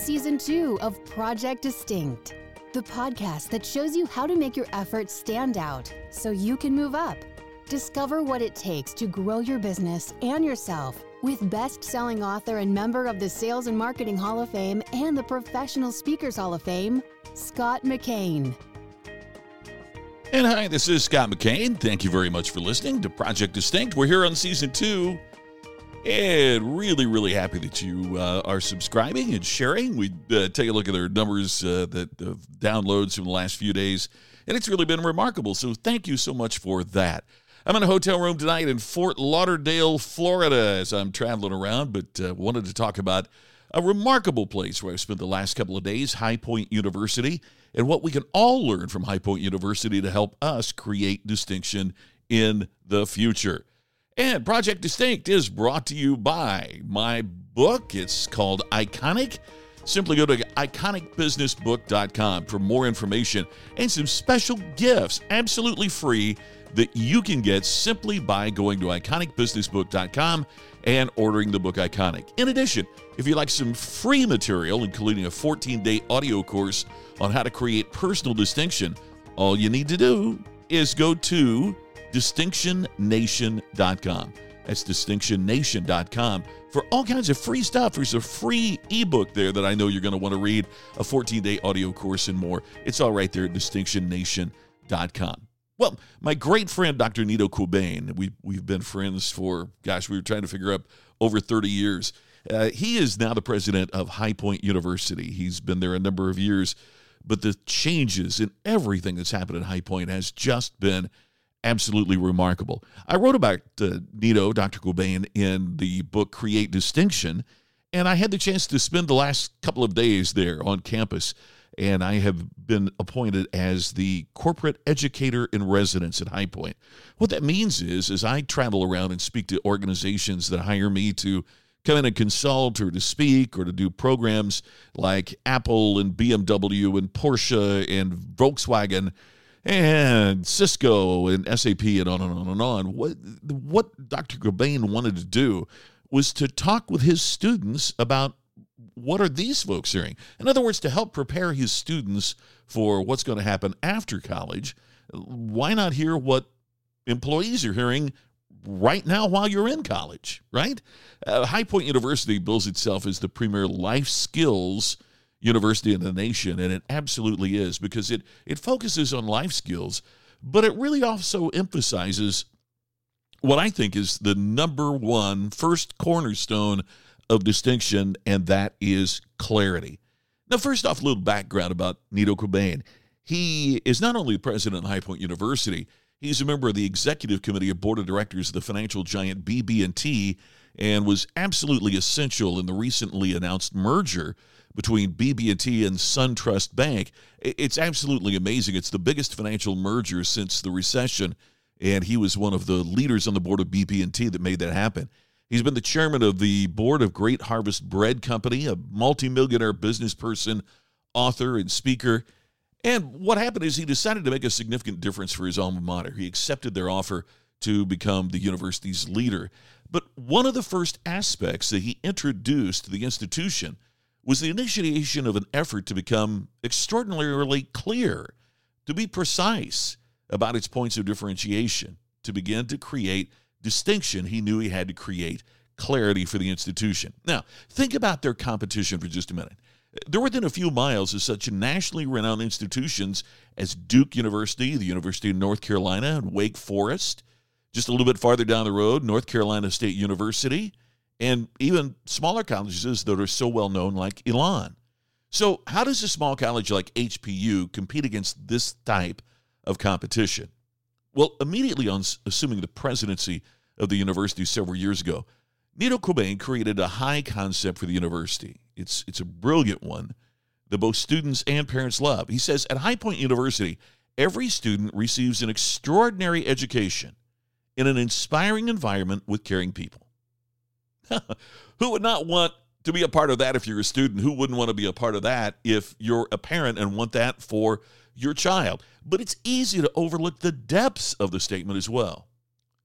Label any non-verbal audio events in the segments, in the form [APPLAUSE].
Season 2 of Project Distinct, the podcast that shows you how to make your efforts stand out so you can move up. Discover what it takes to grow your business and yourself with best selling author and member of the Sales and Marketing Hall of Fame and the Professional Speakers Hall of Fame, Scott McKain. And hi, this is Scott McKain. Thank you very much for listening to Project Distinct. We're here on season two and really, really happy that you uh, are subscribing and sharing. We uh, take a look at our numbers uh, that of downloads from the last few days, and it's really been remarkable. So thank you so much for that. I'm in a hotel room tonight in Fort Lauderdale, Florida, as I'm traveling around, but uh, wanted to talk about a remarkable place where I've spent the last couple of days, High Point University, and what we can all learn from High Point University to help us create distinction in the future. And Project Distinct is brought to you by my book. It's called Iconic. Simply go to iconicbusinessbook.com for more information and some special gifts absolutely free that you can get simply by going to iconicbusinessbook.com and ordering the book Iconic. In addition, if you like some free material, including a 14 day audio course on how to create personal distinction, all you need to do is go to distinctionnation.com. That's distinctionnation.com for all kinds of free stuff. There's a free ebook there that I know you're going to want to read, a 14 day audio course, and more. It's all right there at distinctionnation.com. Well, my great friend, Dr. Nido Qubein, we, we've been friends for, gosh, we were trying to figure out over 30 years. Uh, he is now the president of High Point University. He's been there a number of years, but the changes in everything that's happened at High Point has just been absolutely remarkable. I wrote about uh, Nido, Dr. Qubein, in the book Create Distinction, and I had the chance to spend the last couple of days there on campus and I have been appointed as the corporate educator in residence at High Point. What that means is, is I travel around and speak to organizations that hire me to come in and consult or to speak or to do programs like Apple and BMW and Porsche and Volkswagen and Cisco and SAP and on and on and on. What what Dr. Qubein wanted to do was to talk with his students about what are these folks hearing? In other words, to help prepare his students for what's going to happen after college, why not hear what employees are hearing right now while you're in college, right? Uh, High Point University bills itself as the premier life skills university in the nation, and it absolutely is because it, it focuses on life skills, but it really also emphasizes what I think is the number one first cornerstone of distinction, and that is clarity. Now, first off, a little background about Nido Qubein. He is not only the president of High Point University, he's a member of the executive committee of board of directors of the financial giant BB&T and was absolutely essential in the recently announced merger between BB&T and SunTrust Bank. It's absolutely amazing. It's the biggest financial merger since the recession, and he was one of the leaders on the board of BB&T that made that happen. He's been the chairman of the board of Great Harvest Bread Company, a multimillionaire business person, author, and speaker. And what happened is he decided to make a significant difference for his alma mater. He accepted their offer to become the university's leader. But one of the first aspects that he introduced to the institution was the initiation of an effort to become extraordinarily clear, to be precise about its points of differentiation, to begin to create distinction, he knew he had to create clarity for the institution. Now, think about their competition for just a minute. They're within a few miles of such nationally renowned institutions as Duke University, the University of North Carolina, and Wake Forest. Just a little bit farther down the road, North Carolina State University, and even smaller colleges that are so well known like Elon. So, how does a small college like HPU compete against this type of competition? Well, immediately on assuming the presidency of the university several years ago, Nido Qubein created a high concept for the university. It's, it's a brilliant one that both students and parents love. He says at High Point University, every student receives an extraordinary education in an inspiring environment with caring people. [LAUGHS] Who would not want to be a part of that if you're a student? Who wouldn't want to be a part of that if you're a parent and want that for your child? But it's easy to overlook the depths of the statement as well.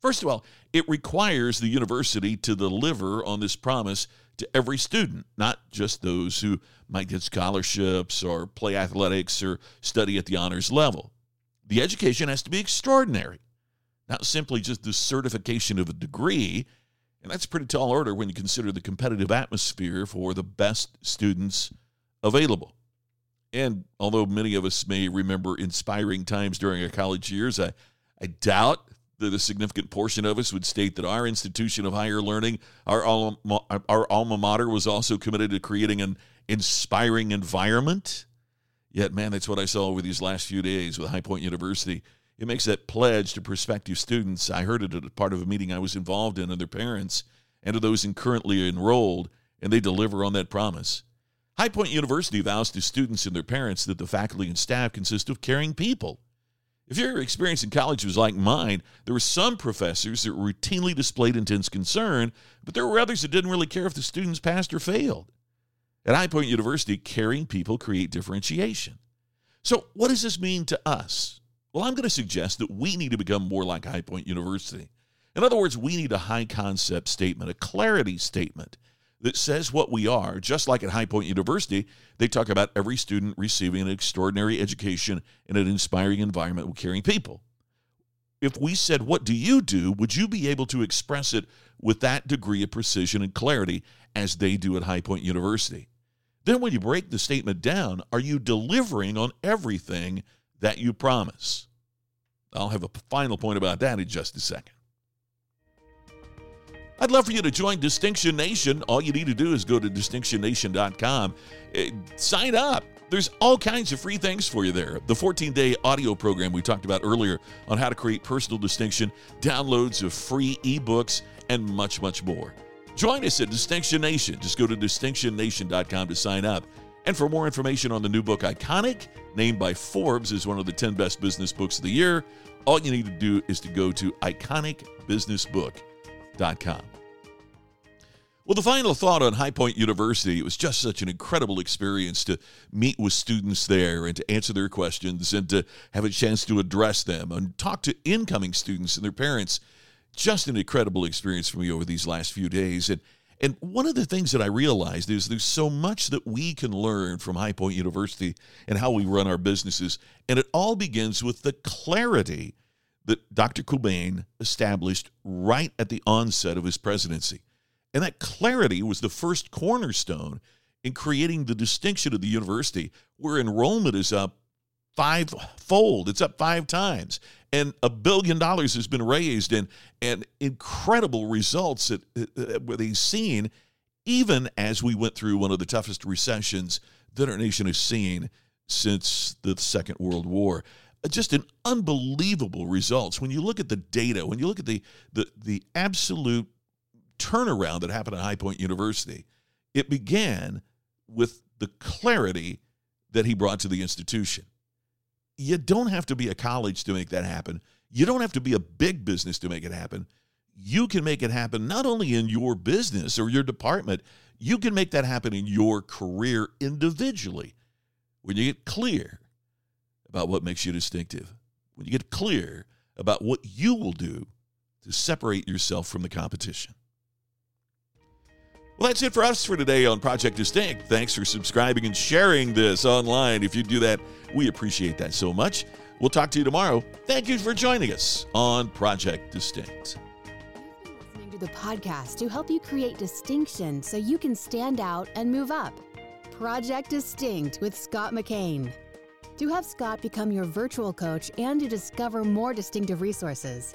First of all, it requires the university to deliver on this promise to every student, not just those who might get scholarships or play athletics or study at the honors level. The education has to be extraordinary, not simply just the certification of a degree. And that's a pretty tall order when you consider the competitive atmosphere for the best students available. And although many of us may remember inspiring times during our college years, I, I doubt that a significant portion of us would state that our institution of higher learning, our alma, our alma mater, was also committed to creating an inspiring environment. Yet, man, that's what I saw over these last few days with High Point University. It makes that pledge to prospective students. I heard it at a part of a meeting I was involved in, and their parents, and to those currently enrolled, and they deliver on that promise. High Point University vows to students and their parents that the faculty and staff consist of caring people. If your experience in college was like mine, there were some professors that routinely displayed intense concern, but there were others that didn't really care if the students passed or failed. At High Point University, caring people create differentiation. So, what does this mean to us? Well, I'm going to suggest that we need to become more like High Point University. In other words, we need a high concept statement, a clarity statement that says what we are, just like at High Point University, they talk about every student receiving an extraordinary education in an inspiring environment with caring people. If we said, What do you do? would you be able to express it with that degree of precision and clarity as they do at High Point University? Then, when you break the statement down, are you delivering on everything that you promise? I'll have a final point about that in just a second. I'd love for you to join Distinction Nation. All you need to do is go to distinctionnation.com. Eh, sign up. There's all kinds of free things for you there. The 14 day audio program we talked about earlier on how to create personal distinction, downloads of free ebooks, and much, much more. Join us at Distinction Nation. Just go to distinctionnation.com to sign up. And for more information on the new book, Iconic, named by Forbes as one of the 10 best business books of the year, all you need to do is to go to iconicbusinessbook.com well, the final thought on High Point University, it was just such an incredible experience to meet with students there and to answer their questions and to have a chance to address them and talk to incoming students and their parents. Just an incredible experience for me over these last few days. And and one of the things that I realized is there's so much that we can learn from High Point University and how we run our businesses. And it all begins with the clarity that Dr. Qubein established right at the onset of his presidency. And that clarity was the first cornerstone in creating the distinction of the university, where enrollment is up five fold. It's up five times. And a billion dollars has been raised and, and incredible results that, that they've seen, even as we went through one of the toughest recessions that our nation has seen since the Second World War uh, just an unbelievable results when you look at the data when you look at the the, the absolute turnaround that happened at high point university it began with the clarity that he brought to the institution you don't have to be a college to make that happen. You don't have to be a big business to make it happen. You can make it happen not only in your business or your department you can make that happen in your career individually. When you get clear about what makes you distinctive, when you get clear about what you will do to separate yourself from the competition. Well, that's it for us for today on Project Distinct. Thanks for subscribing and sharing this online. If you do that, we appreciate that so much. We'll talk to you tomorrow. Thank you for joining us on Project Distinct. The podcast to help you create distinction so you can stand out and move up. Project Distinct with Scott McKain. To have Scott become your virtual coach and to discover more distinctive resources,